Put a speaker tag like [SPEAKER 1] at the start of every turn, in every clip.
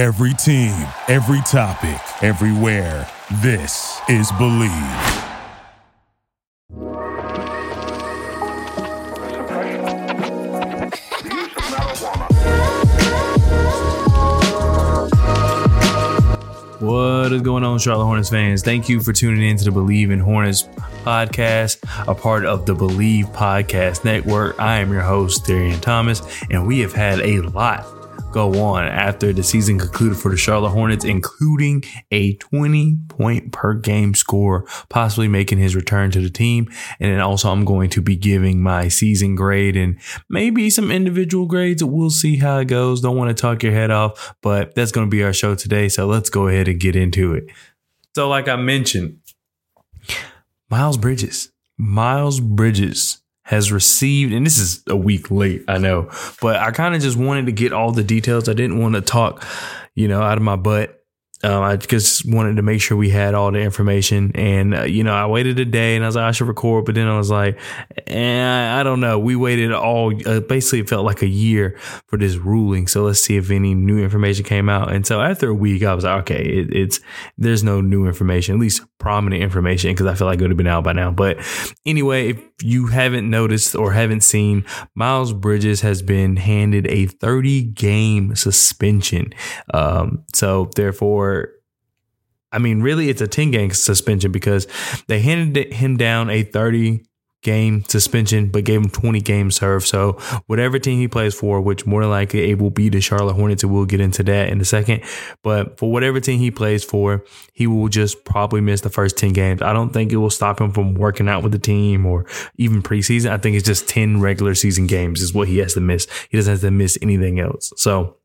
[SPEAKER 1] Every team, every topic, everywhere. This is Bleav.
[SPEAKER 2] What is going on, Charlotte Hornets fans? Thank you for tuning in to the Bleav in Hornets podcast, a part of the Bleav Podcast Network. I am your host, Darian Thomas, and we have had a lot go on after the season concluded for the Charlotte Hornets, including a 20 point per game score, possibly making his return to the team. And then also, I'm going to be giving my season grade and maybe some individual grades. We'll see how it goes. Don't want to talk your head off, but that's going to be our show today. So let's go ahead and get into it. So, like I mentioned, Miles Bridges, Miles Bridges has received, and this is a week late, I know, but I kind of just wanted to get all the details. I didn't want to talk, you know, out of my butt um, I just wanted to make sure we had all the information. And, uh, you know, I waited a day and I was like, I should record. But then I was like, eh, I don't know. We waited all, uh, basically, it felt like a year for this ruling. So let's see if any new information came out. And so after a week, I was like, okay, it, it's, there's no new information, at least prominent information, because I feel like it would have been out by now. But anyway, if you haven't noticed or haven't seen, Miles Bridges has been handed a 30 game suspension. Um, so therefore, I mean, really, it's a 10 game suspension because they handed him down a 30 game suspension, but gave him 20 game serve. So whatever team he plays for, which more than likely it will be the Charlotte Hornets, and we'll get into that in a second. But for whatever team he plays for, he will just probably miss the first 10 games. I don't think it will stop him from working out with the team or even preseason. I think it's just 10 regular season games is what he has to miss. He doesn't have to miss anything else. So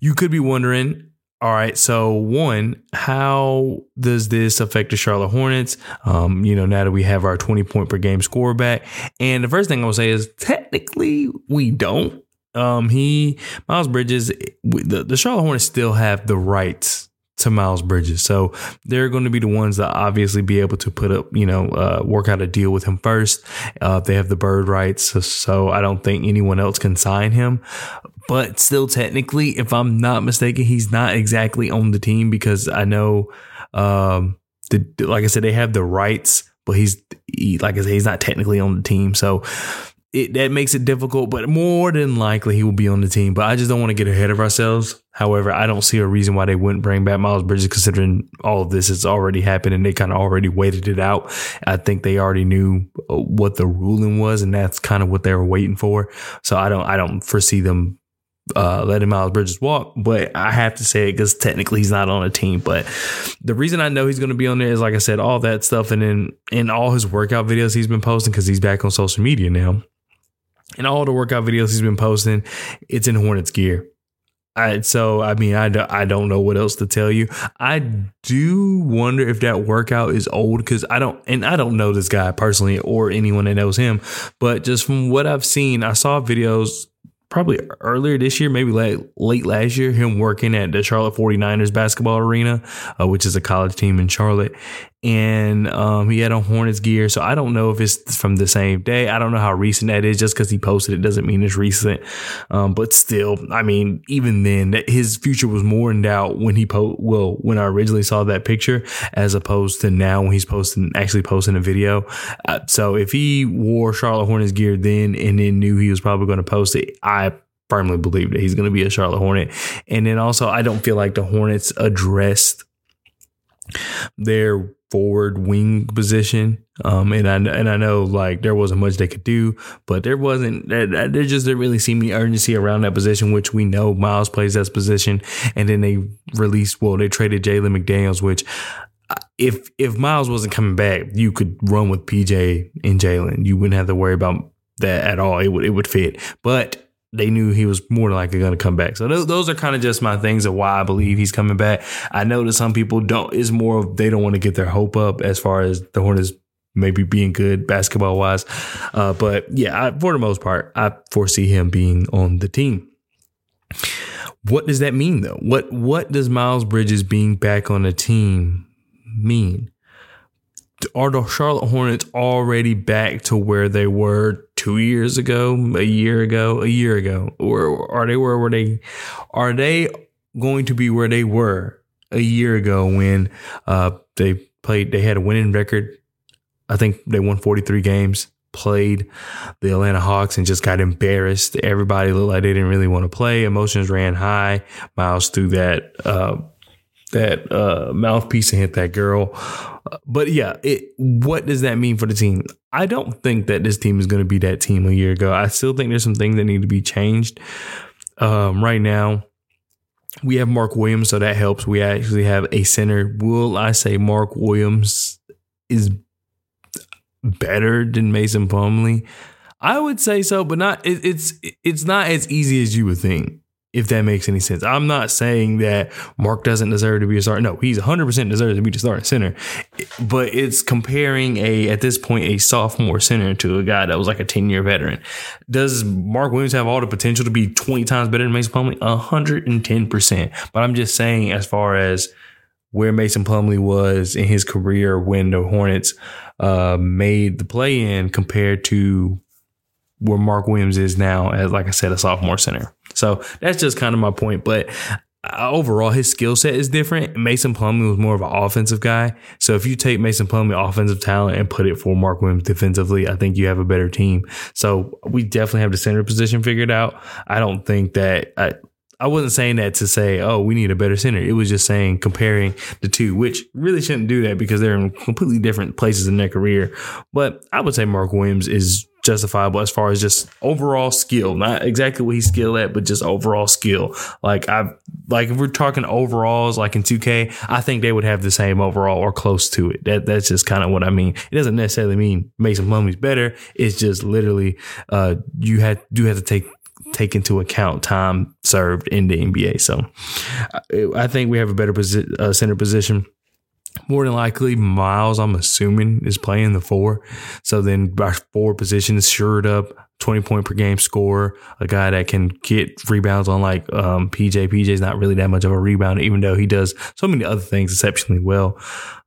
[SPEAKER 2] you could be wondering, all right. So one, how does this affect the Charlotte Hornets? Um, you know, now that we have our 20 point per game score back. And the first thing I will say is technically we don't. Um, he, Miles Bridges, the, the Charlotte Hornets still have the rights to Miles Bridges. So they're going to be the ones that obviously be able to put up, you know, uh, work out a deal with him first. Uh, they have the bird rights. So, so, I don't think anyone else can sign him but still technically, if I'm not mistaken, he's not exactly on the team because I know, um, the, like I said, they have the rights, but he's he, like I said, he's not technically on the team. So it that makes it difficult, but more than likely he will be on the team. But I just don't want to get ahead of ourselves. However, I don't see a reason why they wouldn't bring back Miles Bridges, considering all of this has already happened and they kind of already waited it out. I think they already knew uh, what the ruling was, and that's kind of what they were waiting for. So I don't I don't foresee them uh, letting Miles Bridges walk, but I have to say it because technically he's not on a team. But the reason I know he's going to be on there is, like I said, all that stuff, and then in all his workout videos he's been posting because he's back on social media now, and all the workout videos he's been posting, it's in Hornets gear. I, so I mean I, I don't know what else to tell you. I do wonder if that workout is old because I don't and I don't know this guy personally or anyone that knows him, but just from what I've seen, I saw videos probably earlier this year, maybe late, late last year, him working at the Charlotte 49ers basketball arena, uh, which is a college team in Charlotte and um, he had on Hornets gear. So I don't know if it's from the same day. I don't know how recent that is. Just because he posted it doesn't mean it's recent. Um, but still, I mean, even then, his future was more in doubt when he po. Well, when I originally saw that picture, as opposed to now when he's posting actually posting a video. Uh, so if he wore Charlotte Hornets gear then and then knew he was probably going to post it, I firmly believe that he's going to be a Charlotte Hornet. And then also, I don't feel like the Hornets addressed their forward wing position. Um, and I and I know like there wasn't much they could do, but there wasn't there, there just didn't really seem the urgency around that position, which we know Miles plays that position. And then they released well, they traded Jalen McDaniels, which uh, if if Miles wasn't coming back, you could run with PJ and Jalen. You wouldn't have to worry about that at all. It would it would fit, but they knew he was more likely going to come back. So those, those are kind of just my things of why I believe he's coming back. I know that some people don't, it's more of they don't want to get their hope up as far as the Hornets maybe being good basketball wise. Uh, but yeah, I, for the most part, I foresee him being on the team. What does that mean though? What, what does Miles Bridges being back on the team mean? Are the Charlotte Hornets already back to where they were two years ago, a year ago, a year ago, or are they where were they? Are they going to be where they were a year ago when uh, they played. They had a winning record. I think they won 43 games. Played the Atlanta Hawks and just got embarrassed. Everybody looked like they didn't really want to play. Emotions ran high. Miles threw that uh, that uh, mouthpiece and hit that girl. But yeah, it, what does that mean for the team? I don't think that this team is going to be that team a year ago. I still think there's some things that need to be changed. Um, right now, we have Mark Williams, so that helps. We actually have a center. Will I say Mark Williams is better than Mason Plumlee? I would say so, but not. It, it's it's not as easy as you would think if that makes any sense. I'm not saying that Mark doesn't deserve to be a starter. No, he's 100% deserves to be the starting center. But it's comparing a, at this point, a sophomore center to a guy that was like a 10 year veteran. Does Mark Williams have all the potential to be 20 times better than Mason Plumlee? 110%. But I'm just saying, as far as where Mason Plumlee was in his career when the Hornets uh, made the play in compared to where Mark Williams is now as, like I said, a sophomore center. So that's just kind of my point. But uh, overall, his skill set is different. Mason Plumlee was more of an offensive guy. So if you take Mason Plumlee offensive talent and put it for Mark Williams defensively, I think you have a better team. So we definitely have the center position figured out. I don't think that. I, I wasn't saying that to say, oh, we need a better center. It was just saying comparing the two, which really shouldn't do that because they're in completely different places in their career. But I would say Mark Williams is justifiable as far as just overall skill, not exactly what he's skilled at, but just overall skill. Like I like if we're talking overalls, like in 2K, I think they would have the same overall or close to it. That that's just kind of what I mean. It doesn't necessarily mean Mason Plumlee's better. It's just literally uh you had do have to take take into account time served in the NBA. So I think we have a better posi- uh, center position more than likely, Miles, I'm assuming, is playing the four. So then our four position is shored up, 20 point per game score, a guy that can get rebounds on like um, PJ. PJ's not really that much of a rebounder, even though he does so many other things exceptionally well.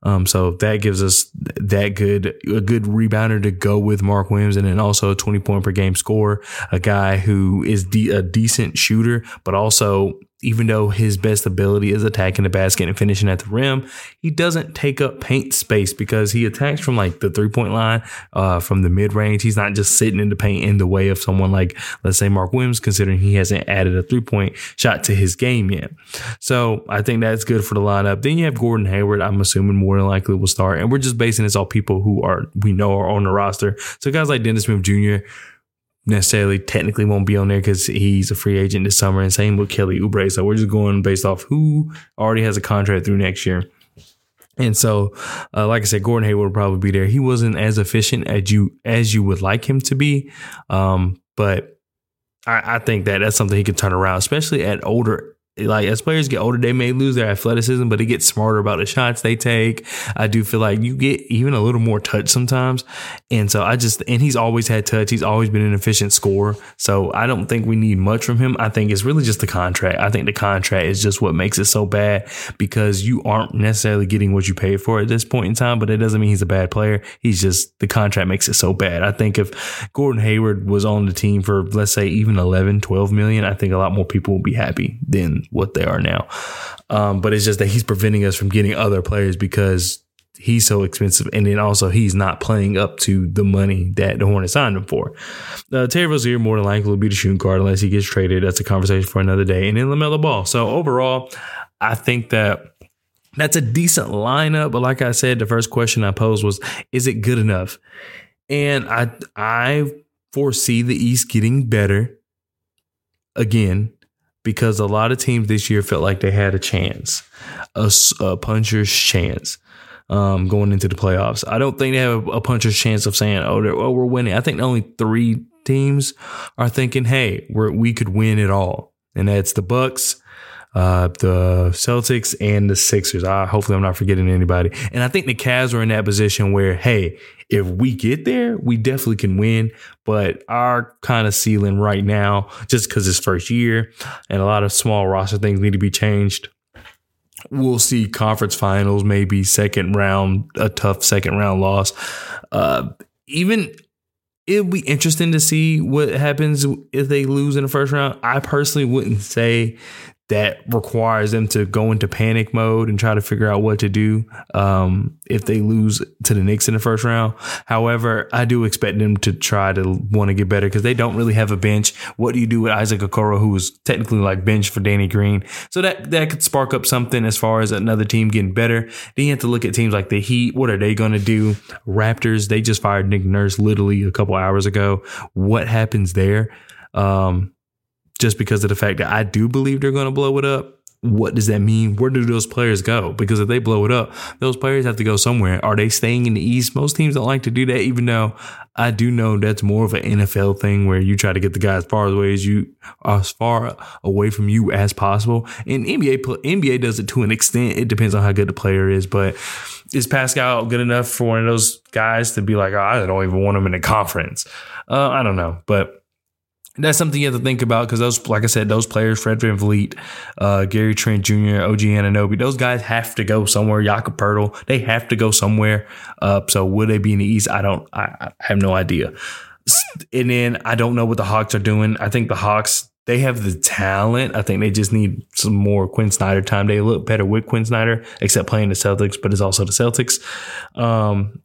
[SPEAKER 2] Um, so that gives us that good, a good rebounder to go with Mark Williams. And then also a 20 point per game score, a guy who is de- a decent shooter, but also even though his best ability is attacking the basket and finishing at the rim, he doesn't take up paint space because he attacks from like the three point line, uh, from the mid range. He's not just sitting in the paint in the way of someone like, let's say, Mark Williams, considering he hasn't added a three point shot to his game yet. So I think that's good for the lineup. Then you have Gordon Hayward. I'm assuming more than likely will start, and we're just basing this off people who are we know are on the roster. So guys like Dennis Smith Jr necessarily technically won't be on there because he's a free agent this summer, and same with Kelly Oubre. So we're just going based off who already has a contract through next year. And so, uh, like I said, Gordon Hayward will probably be there. He wasn't as efficient as you as you would like him to be, um, but I, I think that that's something he can turn around, especially at older like as players get older, they may lose their athleticism, but they get smarter about the shots they take. I do feel like you get even a little more touch sometimes. And so I just, and he's always had touch. He's always been an efficient scorer. So I don't think we need much from him. I think it's really just the contract. I think the contract is just what makes it so bad because you aren't necessarily getting what you paid for at this point in time, but it doesn't mean he's a bad player. He's just, the contract makes it so bad. I think if Gordon Hayward was on the team for, let's say, even 11, 12 million, I think a lot more people would be happy than what they are now. Um, but it's just that he's preventing us from getting other players because he's so expensive, and then also he's not playing up to the money that the Hornets signed him for. Uh, Terry Rozier more than likely will be the shooting guard unless he gets traded. That's a conversation for another day. And then LaMelo Ball. So overall, I think that. That's a decent lineup, but like I said, the first question I posed was, is it good enough? And I I foresee the East getting better again because a lot of teams this year felt like they had a chance, a, a puncher's chance. Um, going into the playoffs, I don't think they have a, puncher's chance of saying, "Oh, oh, we're winning." I think only three teams are thinking, "Hey, we we could win it all," and that's the Bucks, uh, the Celtics and the Sixers. I, hopefully, I'm not forgetting anybody. And I think the Cavs are in that position where, hey, if we get there, we definitely can win. But our kind of ceiling right now, just because it's first year and a lot of small roster things need to be changed. We'll see conference finals, maybe second round, a tough second round loss. Uh, even it'll be interesting to see what happens if they lose in the first round. I personally wouldn't say that requires them to go into panic mode and try to figure out what to do um, if they lose to the Knicks in the first round. However, I do expect them to try to want to get better because they don't really have a bench. What do you do with Isaac Okoro, who was technically like bench for Danny Green? So that that could spark up something as far as another team getting better. Then you have to look at teams like the Heat. What are they going to do? Raptors. They just fired Nick Nurse literally a couple hours ago. What happens there? Um, just because of the fact that I do believe they're going to blow it up. What does that mean? Where do those players go? Because if they blow it up, those players have to go somewhere. Are they staying in the East? Most teams don't like to do that, even though I do know that's more of an NFL thing where you try to get the guy as far away as you, as far away from you as possible. And NBA, NBA does it to an extent. It depends on how good the player is, but is Pascal good enough for one of those guys to be like, oh, I don't even want him in the conference? Uh, I don't know, but that's something you have to think about because those, like I said, those players, Fred VanVleet, uh, Gary Trent Jr., OG Anunoby, those guys have to go somewhere. Jakob Poeltl, they have to go somewhere. Uh, so will they be in the East? I don't, I, I have no idea. And then I don't know what the Hawks are doing. I think the Hawks, they have the talent. I think they just need some more Quin Snyder time. They look better with Quin Snyder, except playing the Celtics, but it's also the Celtics. Um,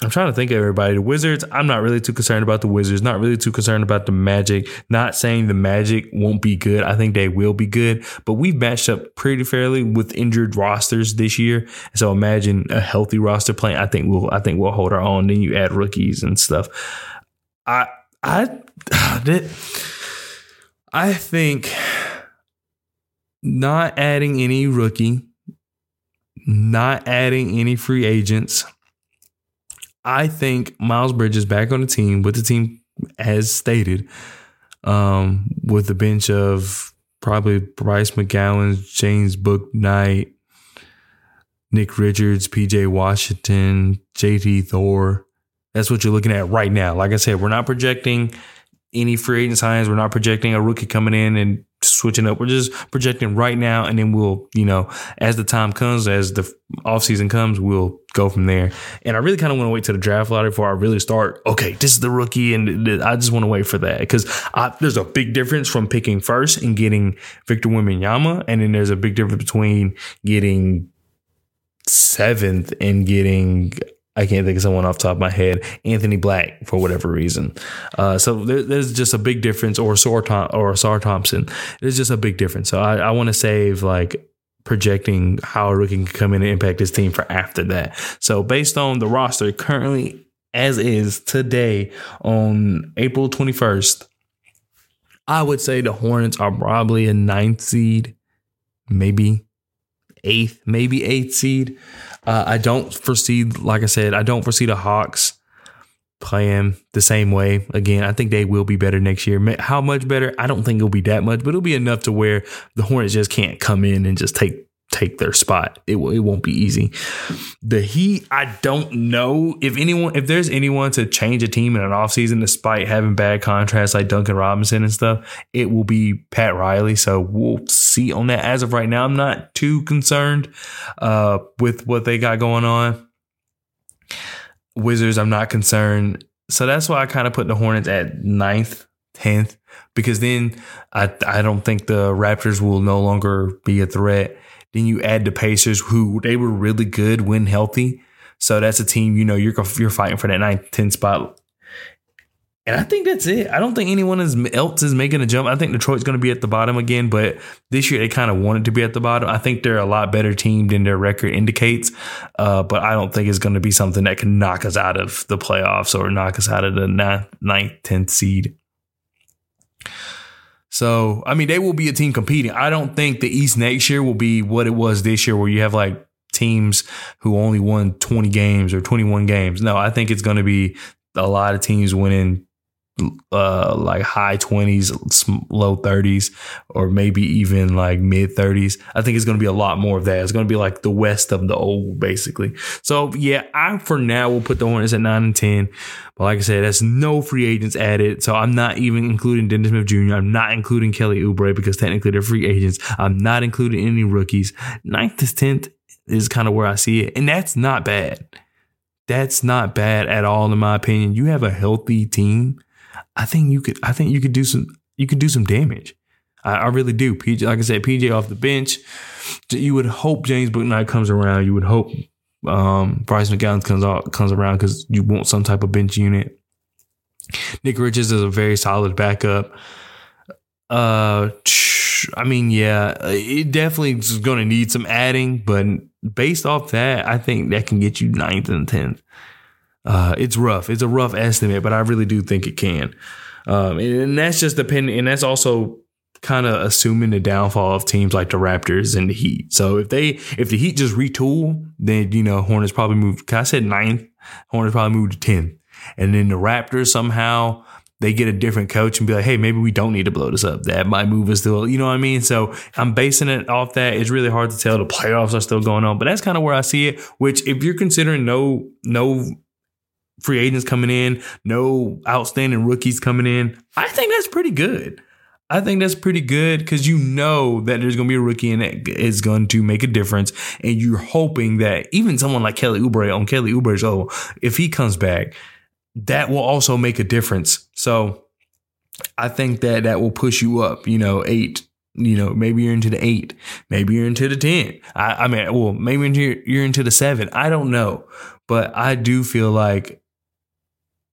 [SPEAKER 2] I'm trying to think of everybody. The Wizards, I'm not really too concerned about the Wizards, not really too concerned about the Magic. Not saying the Magic won't be good. I think they will be good, but we've matched up pretty fairly with injured rosters this year. So imagine a healthy roster playing. I think we'll, I think we'll hold our own. Then you add rookies and stuff. I, I, I think not adding any rookie, not adding any free agents I think Miles Bridges back on the team with the team as stated, um, with the bench of probably Bryce McGowens, James Bouknight, Nick Richards, PJ Washington, JT Thor. That's what you're looking at right now. Like I said, we're not projecting any free agent signs. We're not projecting a rookie coming in and switching up. We're just projecting right now, and then we'll, you know, as the time comes, as the offseason comes, we'll go from there. And I really kind of want to wait to the draft lottery before I really start. Okay, this is the rookie, and I just want to wait for that because there's a big difference from picking first and getting Victor Wembanyama, and then there's a big difference between getting seventh and getting I can't think of someone off the top of my head. Anthony Black for whatever reason. Uh, so there, there's just a big difference, or Tom, or Sar Thompson. There's just a big difference. So I, I want to save like projecting how a rookie can come in and impact his team for after that. So based on the roster currently as is today on April 21st, I would say the Hornets are probably a ninth seed, maybe eighth, maybe eighth seed. Uh, I don't foresee, like I said, I don't foresee the Hawks playing the same way again. I think they will be better next year. How much better? I don't think it'll be that much, but it'll be enough to where the Hornets just can't come in and just take take their spot. It it won't be easy. The Heat, I don't know if anyone if there's anyone to change a team in an offseason despite having bad contracts like Duncan Robinson and stuff, it will be Pat Riley. So we'll see on that. As of right now, I'm not too concerned uh, with what they got going on. Wizards, I'm not concerned. So that's why I kind of put the Hornets at ninth, tenth, because then I I don't think the Raptors will no longer be a threat. Then you add the Pacers, who they were really good when healthy. So that's a team you know you're you're fighting for that ninth, 10 spot. And I think that's it. I don't think anyone else is making a jump. I think Detroit's going to be at the bottom again, but this year they kind of wanted to be at the bottom. I think they're a lot better team than their record indicates, uh, but I don't think it's going to be something that can knock us out of the playoffs or knock us out of the ninth, ninth 10th seed. So, I mean, they will be a team competing. I don't think the East next year will be what it was this year, where you have like teams who only won 20 games or 21 games. No, I think it's going to be a lot of teams winning uh, like high 20s, low 30s, or maybe even like mid 30s. I think it's going to be a lot more of that. It's going to be like the west of the old, basically. So, yeah, I for now will put the Hornets at 9 and 10. But like I said, that's no free agents added. So I'm not even including Dennis Smith Jr. I'm not including Kelly Oubre because technically they're free agents. I'm not including any rookies. Ninth to 10th is kind of where I see it. And that's not bad. That's not bad at all, in my opinion. You have a healthy team I think you could I think you could do some you could do some damage. I, I really do. PJ, like I said, PJ off the bench. You would hope James Bouknight comes around. You would hope um, Bryce McGowens comes out, comes around because you want some type of bench unit. Nick Richards is a very solid backup. Uh, I mean, yeah, it definitely is going to need some adding, but based off that, I think that can get you ninth and tenth. Uh, it's rough. It's a rough estimate, but I really do think it can. Um, and, and that's just depending, and that's also kind of assuming the downfall of teams like the Raptors and the Heat. So if they if the Heat just retool, then you know Hornets probably move. I said ninth, Hornets probably move to tenth, and then the Raptors somehow they get a different coach and be like, hey, maybe we don't need to blow this up. That might move us still, you know what I mean? So I'm basing it off that. It's really hard to tell. The playoffs are still going on, but that's kind of where I see it. Which, if you're considering no no free agents coming in, no outstanding rookies coming in, I think that's pretty good. I think that's pretty good because you know that there's going to be a rookie and it is going to make a difference. And you're hoping that even someone like Kelly Oubre on Kelly Oubre's oh, if he comes back, that will also make a difference. So I think that that will push you up, you know, eight, you know, maybe you're into the eight, maybe you're into the 10. I, I mean, well, maybe you're into the seven. I don't know. But I do feel like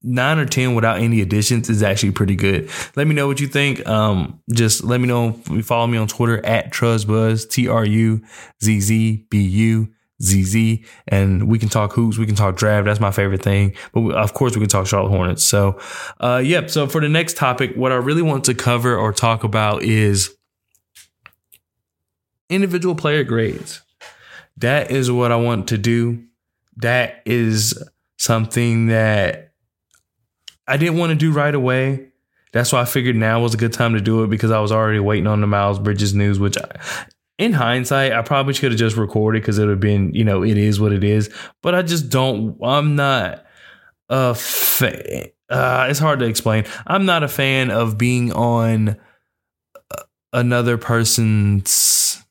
[SPEAKER 2] nine or 10 without any additions is actually pretty good. Let me know what you think. Um, just let me know. Follow me on Twitter at TrustBuzz, TruzzBuzz, T R U Z Z B U. ZZ, and we can talk hoops, we can talk draft. That's my favorite thing. But we, of course, we can talk Charlotte Hornets. So, uh, yep. So for the next topic, what I really want to cover or talk about is individual player grades. That is what I want to do. That is something that I didn't want to do right away. That's why I figured now was a good time to do it because I was already waiting on the Miles Bridges news, which I, in hindsight, I probably should have just recorded because it would have been, you know, it is what it is. But I just don't, I'm not a fan. Uh, it's hard to explain. I'm not a fan of being on uh, another person's.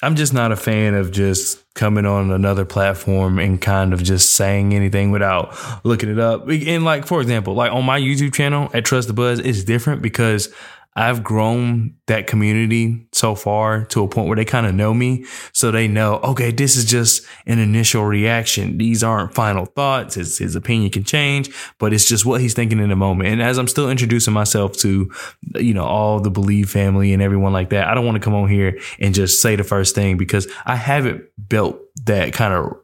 [SPEAKER 2] I'm just not a fan of just coming on another platform and kind of just saying anything without looking it up. And like, for example, like on my YouTube channel at Trust the Buzz, it's different because I've grown that community so far to a point where they kind of know me. So they know, okay, this is just an initial reaction. These aren't final thoughts. His, his opinion can change, but it's just what he's thinking in the moment. And as I'm still introducing myself to, you know, all the Bleav family and everyone like that, I don't want to come on here and just say the first thing because I haven't built that kind of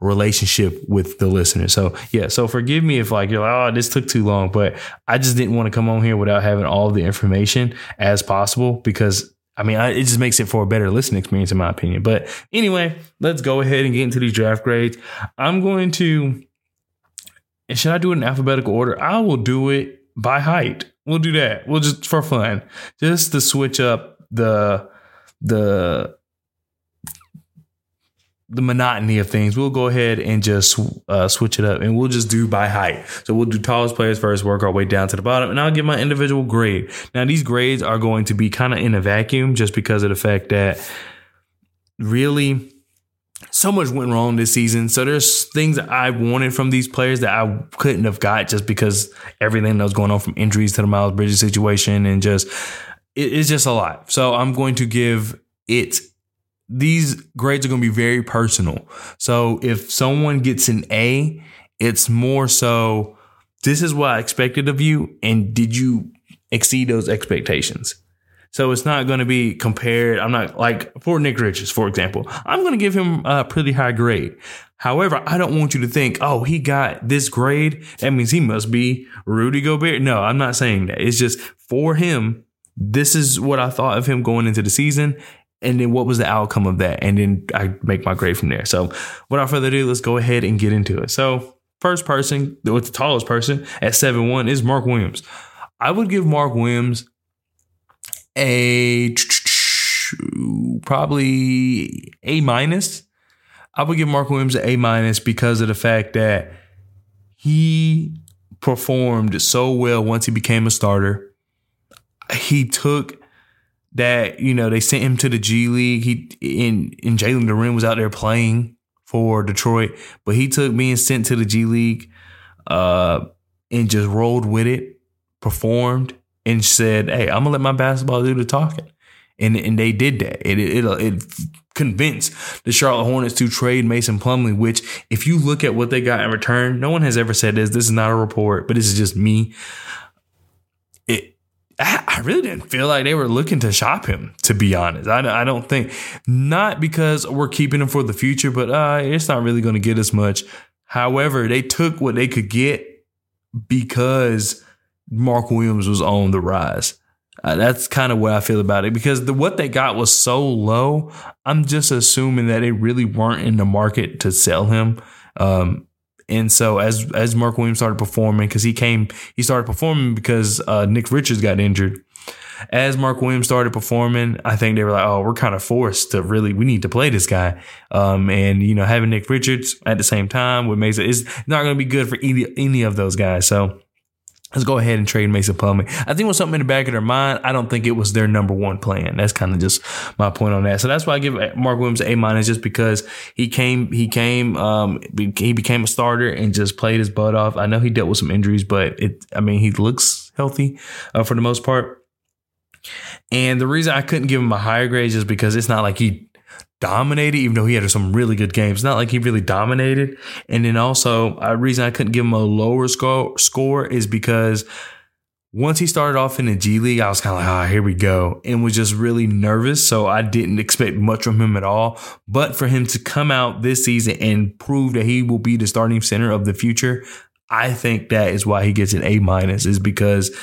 [SPEAKER 2] relationship with the listener. So yeah, so forgive me if like you're like, oh, this took too long, but I just didn't want to come on here without having all the information as possible because I mean, I, it just makes it for a better listening experience, in my opinion. But anyway, let's go ahead and get into these draft grades. I'm going to, should I do it in alphabetical order? I will do it by height. We'll do that. We'll just for fun, just to switch up the the the monotony of things, we'll go ahead and just uh, switch it up and we'll just do by height. So we'll do tallest players first, work our way down to the bottom, and I'll give my individual grade. Now, these grades are going to be kind of in a vacuum just because of the fact that really so much went wrong this season. So there's things that I wanted from these players that I couldn't have got just because everything that was going on from injuries to the Miles Bridges situation and just it, it's just a lot. So I'm going to give it these grades are going to be very personal. So if someone gets an A, it's more so this is what I expected of you, and did you exceed those expectations? So it's not going to be compared. I'm not like for Nick Richards, for example, I'm going to give him a pretty high grade. However, I don't want you to think, oh, he got this grade. That means he must be Rudy Gobert. No, I'm not saying that. It's just for him. This is what I thought of him going into the season and then what was the outcome of that? And then I make my grade from there. So without further ado, let's go ahead and get into it. So first person, with the tallest person at seven one is Mark Williams. I would give Mark Williams a probably A minus. I would give Mark Williams an A minus because of the fact that he performed so well once he became a starter. He took that you know they sent him to the G League. He in in Jalen Duren was out there playing for Detroit, but he took being sent to the G League uh, and just rolled with it, performed, and said, "Hey, I'm gonna let my basketball do the talking," and and they did that. It it, it convinced the Charlotte Hornets to trade Mason Plumlee. Which, if you look at what they got in return, no one has ever said this. This is not a report, but this is just me. I really didn't feel like they were looking to shop him, to be honest. I, I don't think, not because we're keeping him for the future, but uh, it's not really going to get as much. However, they took what they could get because Mark Williams was on the rise. Uh, that's kind of what I feel about it because the what they got was so low. I'm just assuming that they really weren't in the market to sell him. Um, and so as as Mark Williams started performing, because he came, he started performing because uh, Nick Richards got injured. As Mark Williams started performing, I think they were like, "Oh, we're kind of forced to really, we need to play this guy." Um, and you know, having Nick Richards at the same time with Mesa is not going to be good for any any of those guys. So Let's go ahead and trade Mason Plumlee. I think it was something in the back of their mind. I don't think it was their number one plan. That's kind of just my point on that. So that's why I give Mark Williams A minus just because he came, he came, um, he became a starter and just played his butt off. I know he dealt with some injuries, but it, I mean, he looks healthy uh, for the most part. And the reason I couldn't give him a higher grade is just because it's not like he dominated, even though he had some really good games. Not like he really dominated. And then also, a reason I couldn't give him a lower score, score is because once he started off in the G League, I was kind of like, ah, oh, here we go, and was just really nervous. So I didn't expect much from him at all. But for him to come out this season and prove that he will be the starting center of the future, I think that is why he gets an A minus, is because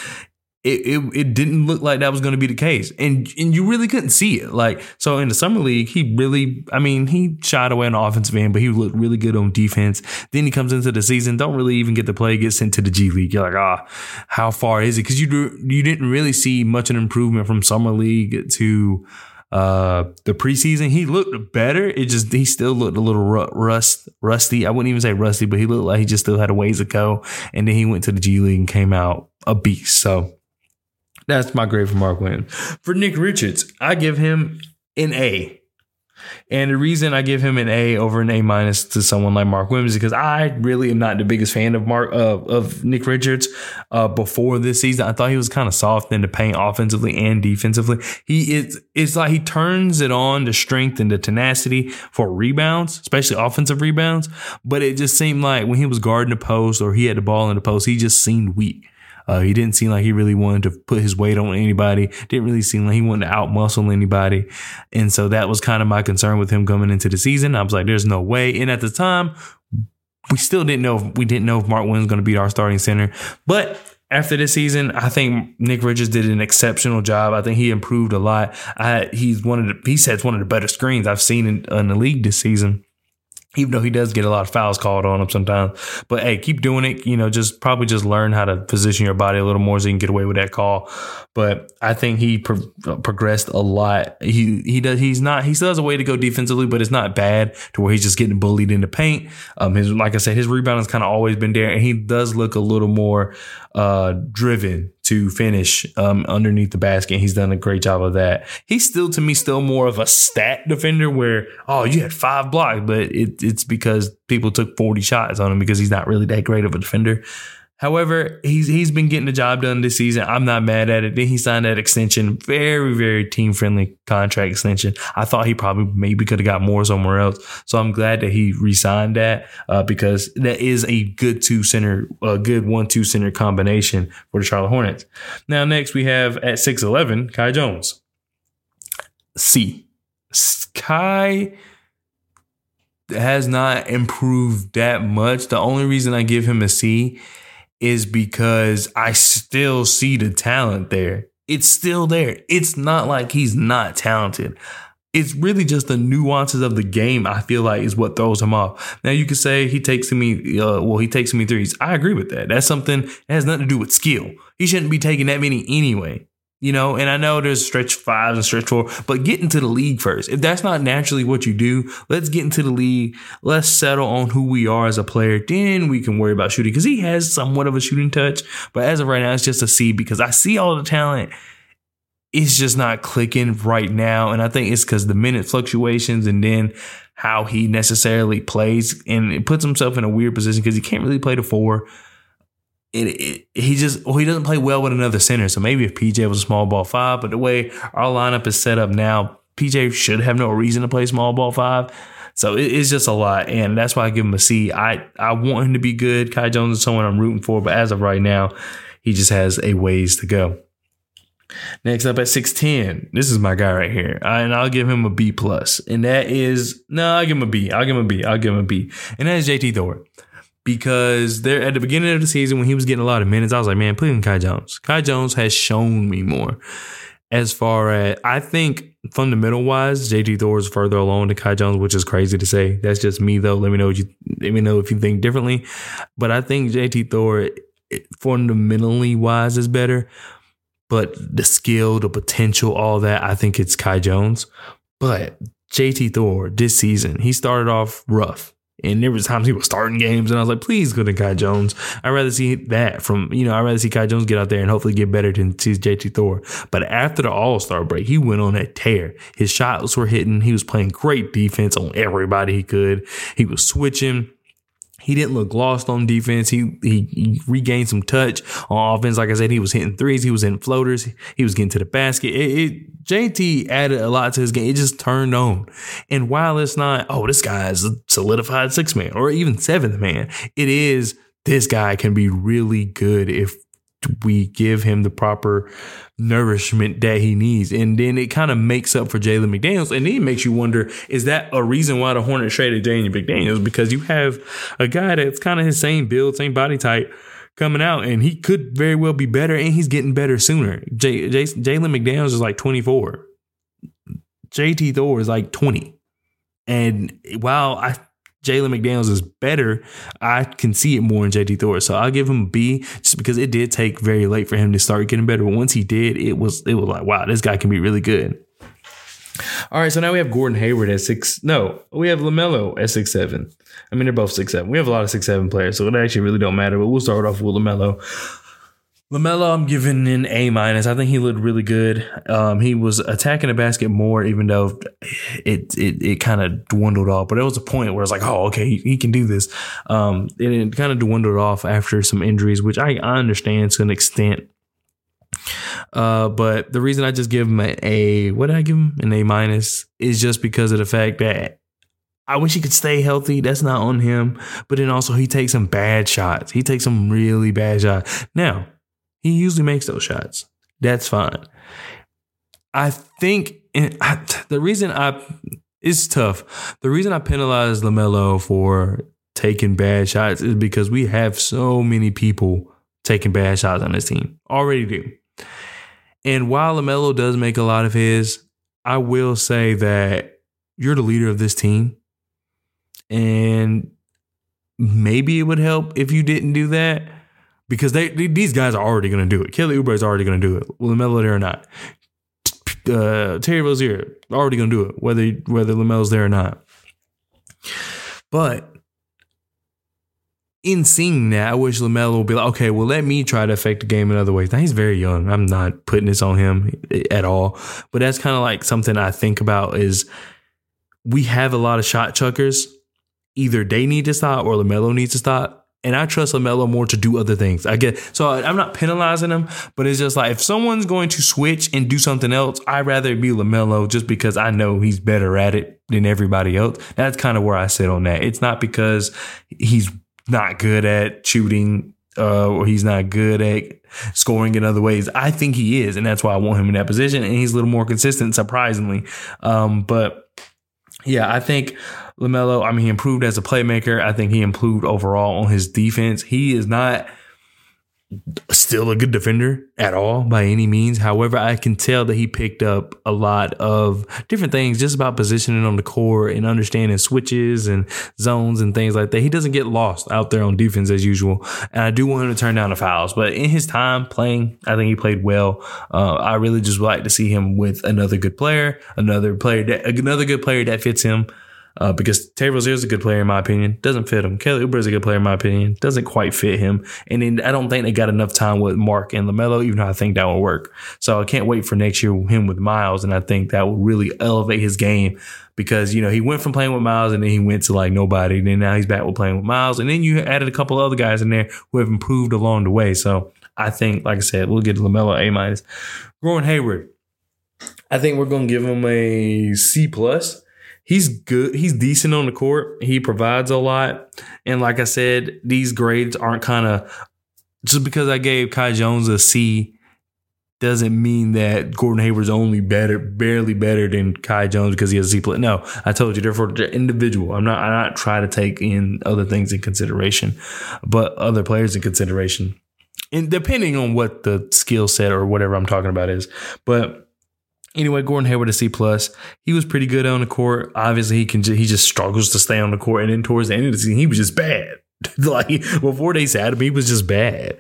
[SPEAKER 2] it, it, it didn't look like that was going to be the case. And and you really couldn't see it. Like, so in the summer league, he really, I mean, he shied away on the offensive end, but he looked really good on defense. Then he comes into the season, don't really even get to play, gets sent to the G League. You're like, ah, how far is it? Because you you didn't really see much of an improvement from summer league to uh the preseason. He looked better. It just he still looked a little rust rusty. I wouldn't even say rusty, but he looked like he just still had a ways to go. And then he went to the G League and came out a beast. So that's my grade for Mark Williams. For Nick Richards, I give him an A. And the reason I give him an A over an A minus to someone like Mark Williams is because I really am not the biggest fan of Mark uh, of Nick Richards. Uh, before this season, I thought he was kind of soft in the paint offensively and defensively. He is it's like he turns it on the strength and the tenacity for rebounds, especially offensive rebounds. But it just seemed like when he was guarding the post or he had the ball in the post, he just seemed weak. Uh, he didn't seem like he really wanted to put his weight on anybody. Didn't really seem like he wanted to outmuscle anybody. And so that was kind of my concern with him coming into the season. I was like, there's no way. And at the time, we still didn't know if, we didn't know if Mark was going to be our starting center. But after this season, I think Nick Richards did an exceptional job. I think he improved a lot. I, he's one of the he it's one of the better screens I've seen in, in the league this season even though he does get a lot of fouls called on him sometimes. But hey, keep doing it. You know, just probably just learn how to position your body a little more so you can get away with that call. But I think he pro- progressed a lot. He he does he's not he still has a way to go defensively, but it's not bad to where he's just getting bullied in the paint. Um, his like I said, his rebound has kind of always been there, and he does look a little more uh driven to finish um, underneath the basket. He's done a great job of that. He's still, to me, still more of a stat defender where, oh, you had five blocks, but it, it's because people took 40 shots on him because he's not really that great of a defender. However, he's he's been getting the job done this season. I'm not mad at it. Then he signed that extension, very very team friendly contract extension. I thought he probably maybe could have got more somewhere else. So I'm glad that he re-signed that uh, because that is a good two center, a good one two center combination for the Charlotte Hornets. Now next we have at six eleven Kai Jones. C. Kai has not improved that much. The only reason I give him a C is because I still see the talent there. It's still there. It's not like he's not talented. It's really just the nuances of the game. I feel like is what throws him off. Now you could say he takes me, uh, well, he takes me threes. I agree with that. That's something that has nothing to do with skill. He shouldn't be taking that many anyway. You know, and I know there's stretch fives and stretch four, but get into the league first. If that's not naturally what you do, let's get into the league. Let's settle on who we are as a player. Then we can worry about shooting because he has somewhat of a shooting touch. But as of right now, it's just a C because I see all the talent. It's just not clicking right now. And I think it's because the minute fluctuations and then how he necessarily plays and it puts himself in a weird position because he can't really play the four it, it, he just well he doesn't play well with another center. So maybe if PJ was a small ball five, but the way our lineup is set up now, PJ should have no reason to play small ball five. So it, it's just a lot, and that's why I give him a C. I I want him to be good. Kai Jones is someone I'm rooting for, but as of right now, he just has a ways to go. Next up at 6'10, this is my guy right here. And I'll give him a B plus. And that is no, I'll give him a B. I'll give him a B. I'll give him a B. And that is JT Thor. Because there at the beginning of the season when he was getting a lot of minutes, I was like, man, put in Kai Jones. Kai Jones has shown me more. As far as I think fundamental wise, JT Thor is further along than Kai Jones, which is crazy to say. That's just me though. Let me know you let me know if you think differently. But I think JT Thor fundamentally wise is better but the skill, the potential, all that, I think it's Kai Jones. But JT Thor this season, he started off rough. And there was times he was starting games, and I was like, please go to Kai Jones. I'd rather see that from, you know, I'd rather see Kai Jones get out there and hopefully get better than see JT Thor. But after the All Star break, he went on that tear. His shots were hitting. He was playing great defense on everybody he could. He was switching. He didn't look lost on defense. He, he, he regained some touch on offense. Like I said, he was hitting threes. He was hitting floaters. He was getting to the basket. It, it, JT added a lot to his game. It just turned on. And while it's not, oh, this guy is a solidified six man or even seventh man, it is this guy can be really good if we give him the proper nourishment that he needs. And then it kind of makes up for Jalen McDaniels. And then it makes you wonder, is that a reason why the Hornets traded Jalen McDaniels? Because you have a guy that's kind of his same build, same body type coming out, and he could very well be better, and he's getting better sooner. Jalen McDaniels is like 24. JT Thor is like 20. And while I Jalen McDaniels is better, I can see it more in JT Thor. So I'll give him a B just because it did take very late for him to start getting better. But once he did, it was it was like, wow, this guy can be really good. All right, so now we have Gordon Hayward at six. No, we have Lamelo at six seven. I mean, they're both six seven. We have a lot of six seven players, so it actually really don't matter. But we'll start off with Lamelo. Lamelo, I'm giving an A minus. I think he looked really good. Um, he was attacking the basket more, even though it it, it kind of dwindled off. But there was a point where it's like, oh, okay, he, he can do this. Um, and it kind of dwindled off after some injuries, which I, I understand to an extent. Uh, but the reason I just give him an A, what did I give him? An A minus is just because of the fact that I wish he could stay healthy. That's not on him. But then also he takes some bad shots. He takes some really bad shots. Now, he usually makes those shots. That's fine. I think I, the reason I it's tough. The reason I penalize Lamelo for taking bad shots is because we have so many people taking bad shots on this team. Already do. And while Lamelo does make a lot of his, I will say that you're the leader of this team. And maybe it would help if you didn't do that because they, these guys are already going to do it. Kelly Oubre is already going to do it, Lamelo there or not. Uh, Terry Rozier already going to do it, whether whether Lamelo's there or not. But in seeing that, I wish Lamelo would be like, okay, well, let me try to affect the game in other ways. Now he's very young. I'm not putting this on him at all, but that's kind of like something I think about is we have a lot of shot chuckers. Either they need to stop or Lamelo needs to stop and I trust LaMelo more to do other things. I get so I'm not penalizing him, but it's just like if someone's going to switch and do something else, I'd rather be LaMelo just because I know he's better at it than everybody else. That's kind of where I sit on that. It's not because he's not good at shooting uh, or he's not good at scoring in other ways. I think he is, and that's why I want him in that position. And he's a little more consistent, surprisingly. Um, but yeah, I think LaMelo, I mean, he improved as a playmaker. I think he improved overall on his defense. He is not still a good defender at all by any means. However, I can tell that he picked up a lot of different things just about positioning on the court and understanding switches and zones and things like that. He doesn't get lost out there on defense as usual. And I do want him to turn down the fouls, but in his time playing, I think he played well. Uh, I really just would like to see him with another good player, another player that another good player that fits him uh, because Terry Rozier is a good player in my opinion. Doesn't fit him. Kelly Oubre is a good player in my opinion. Doesn't quite fit him. And then I don't think they got enough time with Mark and Lamelo, even though I think that will work. So I can't wait for next year him with Miles, and I think that will really elevate his game because you know he went from playing with Miles and then he went to like nobody. And then now he's back with playing with Miles, and then you added a couple other guys in there who have improved along the way. So I think, like I said, we'll get Lamelo A minus. Gordon Hayward, I think we're gonna give him a C plus. He's good. He's decent on the court. He provides a lot, and like I said, these grades aren't kind of just because I gave Kai Jones a C doesn't mean that Gordon Hayward's only better, barely better than Kai Jones because he has a C plus. No, I told you, therefore, they're individual. I'm not, I'm not trying to take in other things in consideration, but other players in consideration. And depending on what the skill set or whatever I'm talking about is. But anyway, Gordon Hayward a C plus. He was pretty good on the court. Obviously, he can he just struggles to stay on the court. And then towards the end of the season, he was just bad. like before they sat him, he was just bad.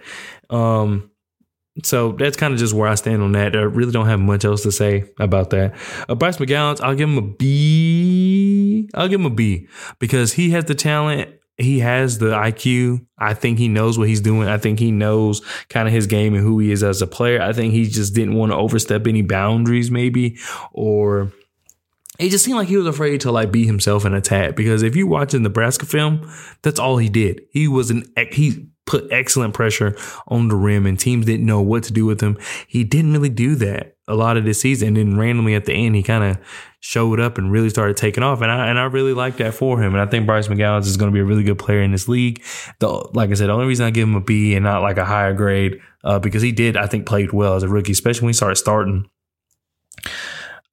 [SPEAKER 2] Um, so that's kind of just where I stand on that. I really don't have much else to say about that. Uh, Bryce McGowens, I'll give him a B. I'll give him a B because he has the talent. He has the IQ. I think he knows what he's doing. I think he knows kind of his game and who he is as a player. I think he just didn't want to overstep any boundaries, maybe, or it just seemed like he was afraid to like be himself and attack. Because if you watch the Nebraska film, that's all he did. He was an he put excellent pressure on the rim and teams didn't know what to do with him. He didn't really do that a lot of this season. And then randomly at the end, he kind of showed up and really started taking off. And I and I really like that for him. And I think Bryce McGowens is going to be a really good player in this league. The, like I said, the only reason I give him a B and not like a higher grade, uh, because he did, I think, played well as a rookie, especially when he started starting.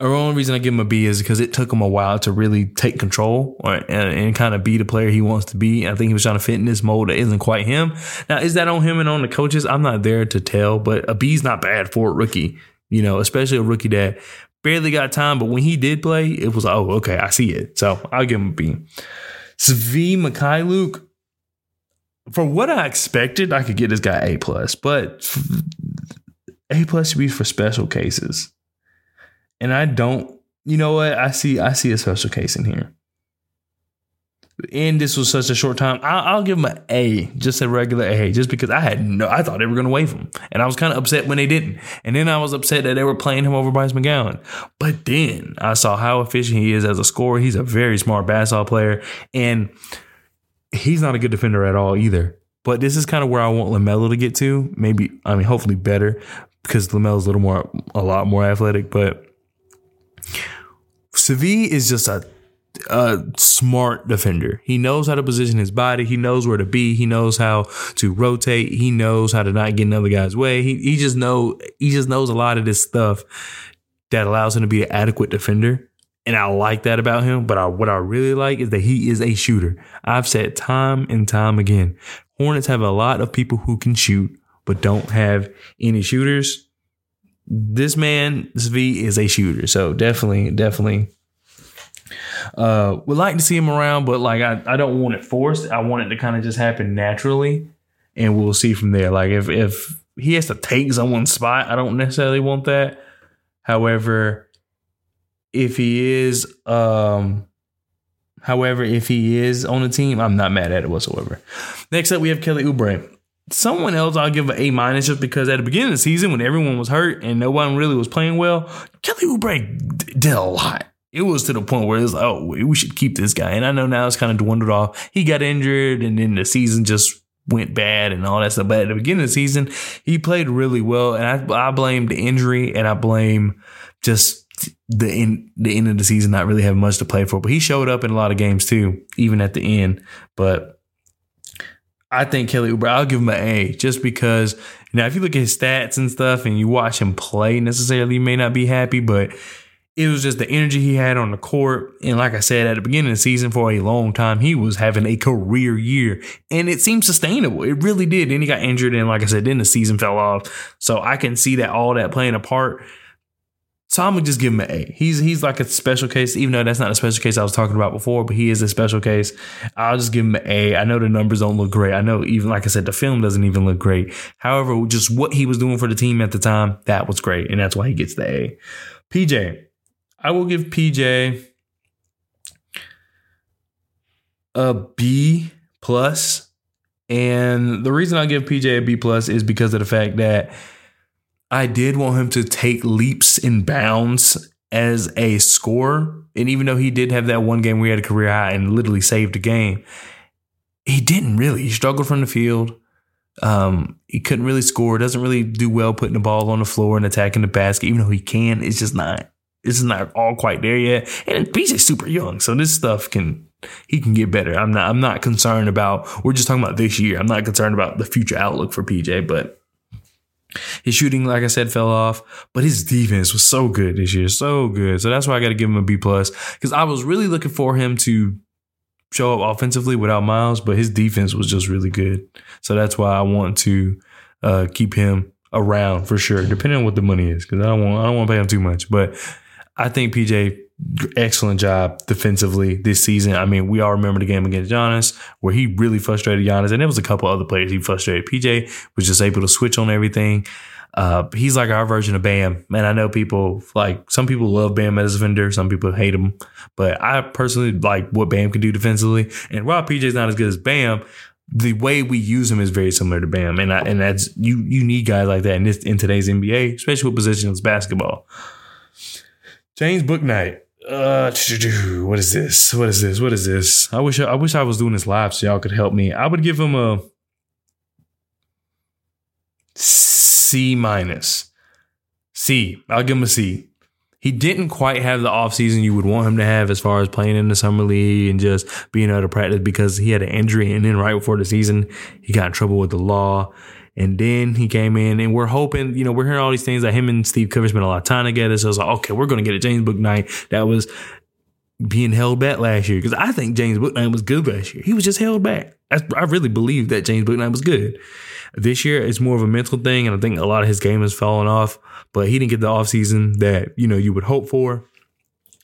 [SPEAKER 2] The only reason I give him a B is because it took him a while to really take control or, and, and, kind of be the player he wants to be. I think he was trying to fit in this mold that isn't quite him. Now, is that on him and on the coaches? I'm not there to tell, but a B's not bad for a rookie, you know, especially a rookie that barely got time. But when he did play, it was, oh, okay, I see it. So I'll give him a B. Svi Mykhailiuk, for what I expected, I could get this guy A plus, but A plus should be for special cases. And I don't, you know what? I see, I see a special case in here. And this was such a short time. I'll, I'll give him an A, just a regular A, just because I had no, I thought they were going to waive him, and I was kind of upset when they didn't. And then I was upset that they were playing him over Bryce McGowens. But then I saw how efficient he is as a scorer. He's a very smart basketball player, and he's not a good defender at all either. But this is kind of where I want Lamelo to get to. Maybe I mean, hopefully better because Lamelo's a little more, a lot more athletic, but Svi is just a a smart defender. He knows how to position his body. He knows where to be. He knows how to rotate. He knows how to not get in other guy's way. He he just know he just knows a lot of this stuff that allows him to be an adequate defender. And I like that about him. But I, what I really like is that he is a shooter. I've said time and time again, Hornets have a lot of people who can shoot, but don't have any shooters this man, Svi, is a shooter. So definitely, definitely uh would like to see him around, but like I, I don't want it forced. I want it to kind of just happen naturally. And we'll see from there. Like if if he has to take someone's spot, I don't necessarily want that. However, if he is um however, if he is on the team, I'm not mad at it whatsoever. Next up we have Kelly Oubre someone else I'll give an A minus just because at the beginning of the season when everyone was hurt and no one really was playing well, Kelly Oubre did a lot. It was to the point where it's like, oh, we should keep this guy. And I know now it's kind of dwindled off. He got injured and then the season just went bad and all that stuff. But at the beginning of the season, he played really well. And I, I blame the injury and I blame just the end, the end of the season not really having much to play for. But he showed up in a lot of games too, even at the end. But I think Kelly Oubre, I'll give him an A just because now if you look at his stats and stuff and you watch him play necessarily, you may not be happy, but it was just the energy he had on the court. And like I said at the beginning of the season, for a long time, he was having a career year and it seemed sustainable. It really did. Then he got injured. And like I said, then the season fell off. So I can see that all that playing a part. I'm gonna just give him an A. He's he's like a special case, even though that's not a special case I was talking about before, but he is a special case. I'll just give him an A. I know the numbers don't look great. I know even like I said, the film doesn't even look great. However, just what he was doing for the team at the time, that was great, and that's why he gets the A. PJ, I will give PJ a B plus, and the reason I give PJ a B plus is because of the fact that I did want him to take leaps and bounds as a scorer, and even though he did have that one game where he had a career high and literally saved a game, he didn't really. He struggled from the field. Um, he couldn't really score. Doesn't really do well putting the ball on the floor and attacking the basket. Even though he can, it's just not. It's not all quite there yet. And PJ's super young, so this stuff can he can get better. I'm not. I'm not concerned about. We're just talking about this year. I'm not concerned about the future outlook for PJ, but his shooting, like I said, fell off, but his defense was so good this year, so good. So that's why I got to give him a B plus because I was really looking for him to show up offensively without Miles, but his defense was just really good. So that's why I want to uh, keep him around for sure, depending on what the money is, because I don't want I don't want to pay him too much. But I think PJ excellent job defensively this season. I mean, we all remember the game against Giannis where he really frustrated Giannis, and there was a couple other players he frustrated. PJ was just able to switch on everything. Uh, he's like our version of Bam. Man, I know people like some people love Bam as a defender, some people hate him, but I personally like what Bam can do defensively. And while PJ's not as good as Bam, the way we use him is very similar to Bam, and I, and that's you you need guys like that in this in today's NBA, especially with positions basketball. James Bouknight. Uh, what is this? What is this? What is this? I wish I wish I was doing this live so y'all could help me. I would give him a C minus. C. I'll give him a C. He didn't quite have the offseason you would want him to have as far as playing in the summer league and just being out of practice because he had an injury and then right before the season he got in trouble with the law. And then he came in and we're hoping, you know, we're hearing all these things that him and Steve Kerr spent a lot of time together. So I was like, okay, we're going to get a James Bouknight that was being held back last year. Cause I think James Bouknight was good last year. He was just held back. I really believe that James Bouknight was good. This year, it's more of a mental thing, and I think a lot of his game has fallen off. But he didn't get the offseason that you know you would hope for.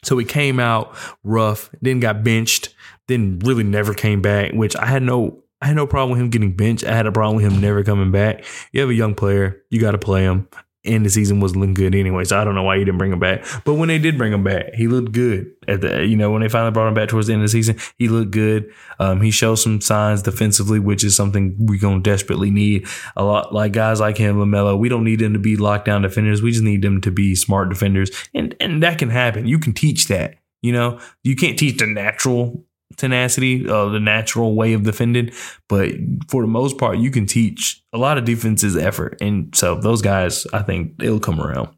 [SPEAKER 2] So he came out rough, then got benched, then really never came back. Which I had no, I had no problem with him getting benched. I had a problem with him never coming back. You have a young player, you got to play him and the season wasn't looking good anyway. So I don't know why you didn't bring him back. But when they did bring him back, he looked good. At the you know when they finally brought him back towards the end of the season, he looked good. Um, he showed some signs defensively, which is something we're gonna desperately need. A lot like guys like him, Lamelo. We don't need them to be lockdown defenders. We just need them to be smart defenders, and and that can happen. You can teach that. You know, you can't teach the natural tenacity, uh, the natural way of defending. But for the most part, you can teach a lot of defenses effort. And so those guys, I think it'll come around.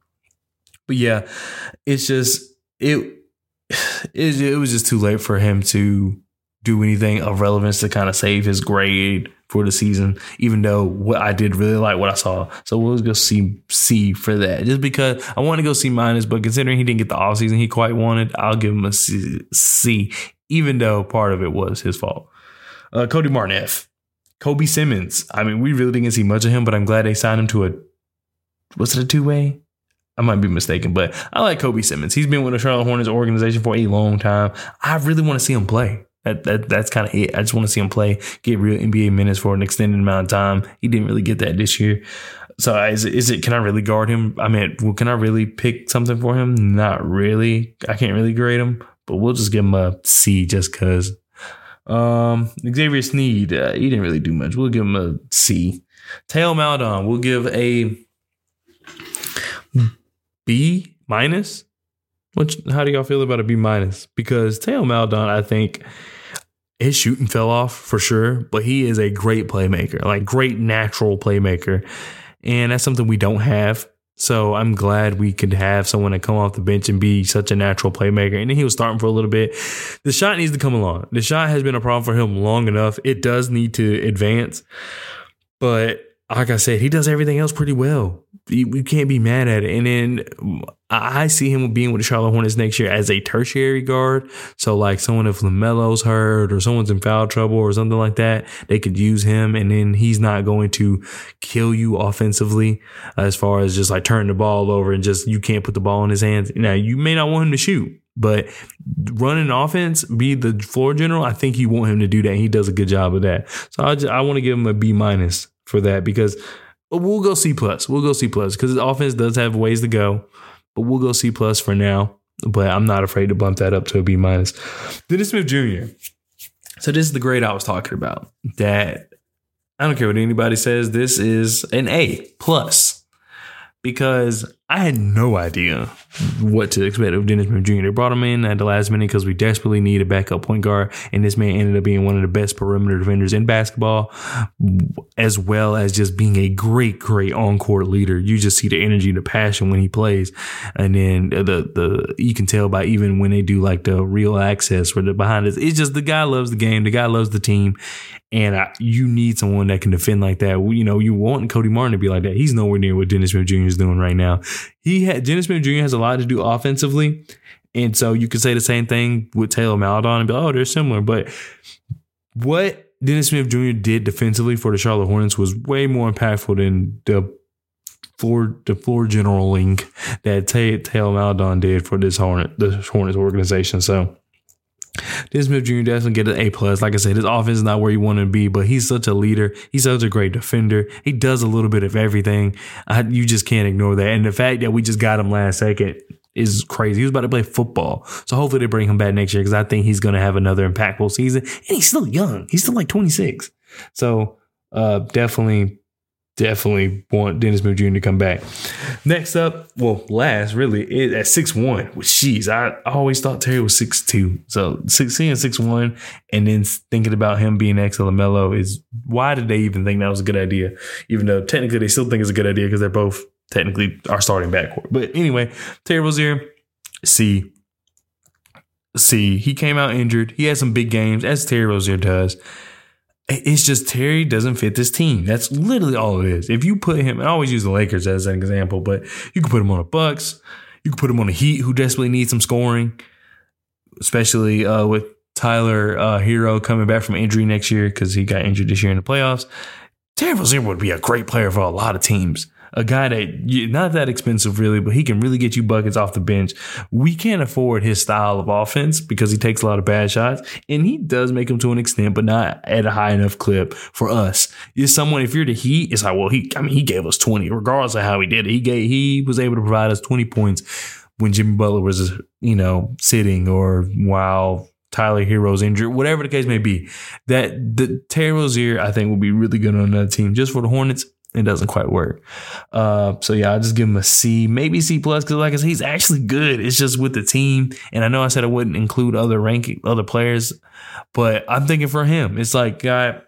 [SPEAKER 2] But yeah, it's just, it, it, it was just too late for him to do anything of relevance to kind of save his grade for the season, even though what I did really like what I saw. So we'll go see C for that. Just because I want to go C minus, but considering he didn't get the offseason he quite wanted, I'll give him a C, C even though part of it was his fault. Uh, Cody Martin F. Kobe Simmons. I mean, we really didn't see much of him, but I'm glad they signed him to a. Was it a two way? I might be mistaken, but I like Kobe Simmons. He's been with the Charlotte Hornets organization for a long time. I really want to see him play. That, that that's kind of it. I just want to see him play, get real NBA minutes for an extended amount of time. He didn't really get that this year. So is it, is it can I really guard him? I mean, well, can I really pick something for him? Not really. I can't really grade him but we'll just give him a C just because. Um, Xavier Sneed, uh, he didn't really do much. We'll give him a C. Theo Maledon, we'll give a B minus. Which, how do y'all feel about a B minus? Because Theo Maledon, I think his shooting fell off for sure, but he is a great playmaker, like great natural playmaker. And that's something we don't have so I'm glad we could have someone that come off the bench and be such a natural playmaker. And then he was starting for a little bit. The shot needs to come along. The shot has been a problem for him long enough. It does need to advance. But like I said, he does everything else pretty well we can't be mad at it. And then I see him being with the Charlotte Hornets next year as a tertiary guard. So like someone if Lamelo's hurt or someone's in foul trouble or something like that, they could use him. And then he's not going to kill you offensively as far as just like turning the ball over and just you can't put the ball in his hands. Now you may not want him to shoot. But running offense, be the floor general, I think you want him to do that. He does a good job of that. So I, just, I want to give him a B minus for that because we'll go C plus. We'll go C plus because his offense does have ways to go. But we'll go C plus for now. But I'm not afraid to bump that up to a B minus. Dennis Smith Jr. So this is the grade I was talking about. That I don't care what anybody says. This is an A plus because I had no idea what to expect of Dennis Smith Jr. They brought him in at the last minute because we desperately need a backup point guard, and this man ended up being one of the best perimeter defenders in basketball, as well as just being a great, great on-court leader. You just see the energy, the passion when he plays, and then the the you can tell by even when they do like the real access where the behind it, it's just the guy loves the game, the guy loves the team, and I, you need someone that can defend like that. You know, you want Cody Martin to be like that. He's nowhere near what Dennis Smith Jr. is doing right now. He had Dennis Smith Jr. has a lot to do offensively, and so you could say the same thing with Theo Maledon and be, oh, they're similar. But what Dennis Smith Jr. did defensively for the Charlotte Hornets was way more impactful than the floor the floor generaling that Theo Maledon did for this Hornet the Hornets organization. So Dennis Smith Jr. definitely get an A plus. Like I said, his offense is not where you want to be, but he's such a leader. He's such a great defender. He does a little bit of everything. I, you just can't ignore that. And the fact that we just got him last second is crazy. He was about to play football. So hopefully they bring him back next year because I think he's going to have another impactful season. And he's still young. He's still like 26. So uh, definitely definitely want Dennis Smith Jr. to come back. Next up, well, last really at six one. Which jeez, I always thought Terry was six two. So six and six one, and then thinking about him being to Lamelo is why did they even think that was a good idea? Even though technically they still think it's a good idea because they're both technically are starting backcourt. But anyway, Terry Rozier, C. C. He came out injured. He had some big games, as Terry Rozier does. It's just Terry doesn't fit this team. That's literally all it is. If you put him, I always use the Lakers as an example, but you can put him on the Bucks. You can put him on the Heat, who desperately needs some scoring, especially uh, with Tyler uh, Herro coming back from injury next year because he got injured this year in the playoffs. Terry Rozier would be a great player for a lot of teams a guy that not that expensive really, but he can really get you buckets off the bench. We can't afford his style of offense because he takes a lot of bad shots and he does make them to an extent, but not at a high enough clip for us. Is someone, if you're the Heat, it's like, well, he, I mean, he gave us 20, regardless of how he did it. He gave, he was able to provide us 20 points when Jimmy Butler was, you know, sitting or while Tyler Herro's injured, whatever the case may be. That the Terry Rozier, I think, will be really good on another team. Just for the Hornets, it doesn't quite work. Uh, so yeah, I'll just give him a C, maybe C plus, because like I said, he's actually good. It's just with the team, and I know I said I wouldn't include other ranking other players, but I'm thinking for him, it's like, guy,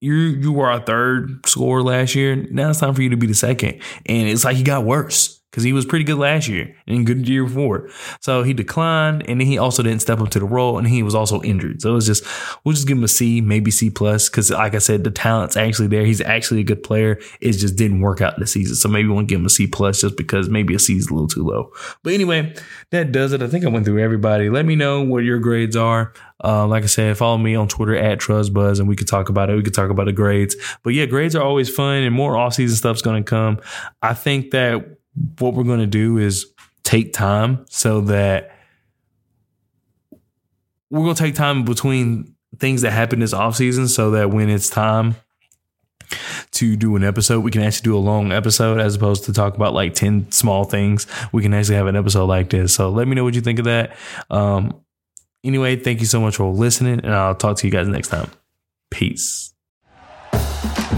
[SPEAKER 2] you you were our third scorer last year. Now it's time for you to be the second, and it's like he got worse because he was pretty good last year and good year before. So he declined, and then he also didn't step up to the role, and he was also injured. So it was just we'll just give him a C, maybe C plus, because like I said, the talent's actually there. He's actually a good player. It just didn't work out this season. So maybe we'll give him a C plus just because maybe a C is a little too low. But anyway, that does it. I think I went through everybody. Let me know what your grades are. Uh, like I said, follow me on Twitter at truzzbuzz and we could talk about it. We could talk about the grades. But yeah, grades are always fun and more off season stuff's going to come. I think that what we're going to do is take time so that we're going to take time between things that happen this off season so that when it's time to do an episode, we can actually do a long episode as opposed to talk about like 10 small things. We can actually have an episode like this. So let me know what you think of that. Um, anyway, thank you so much for listening, and I'll talk to you guys next time. Peace.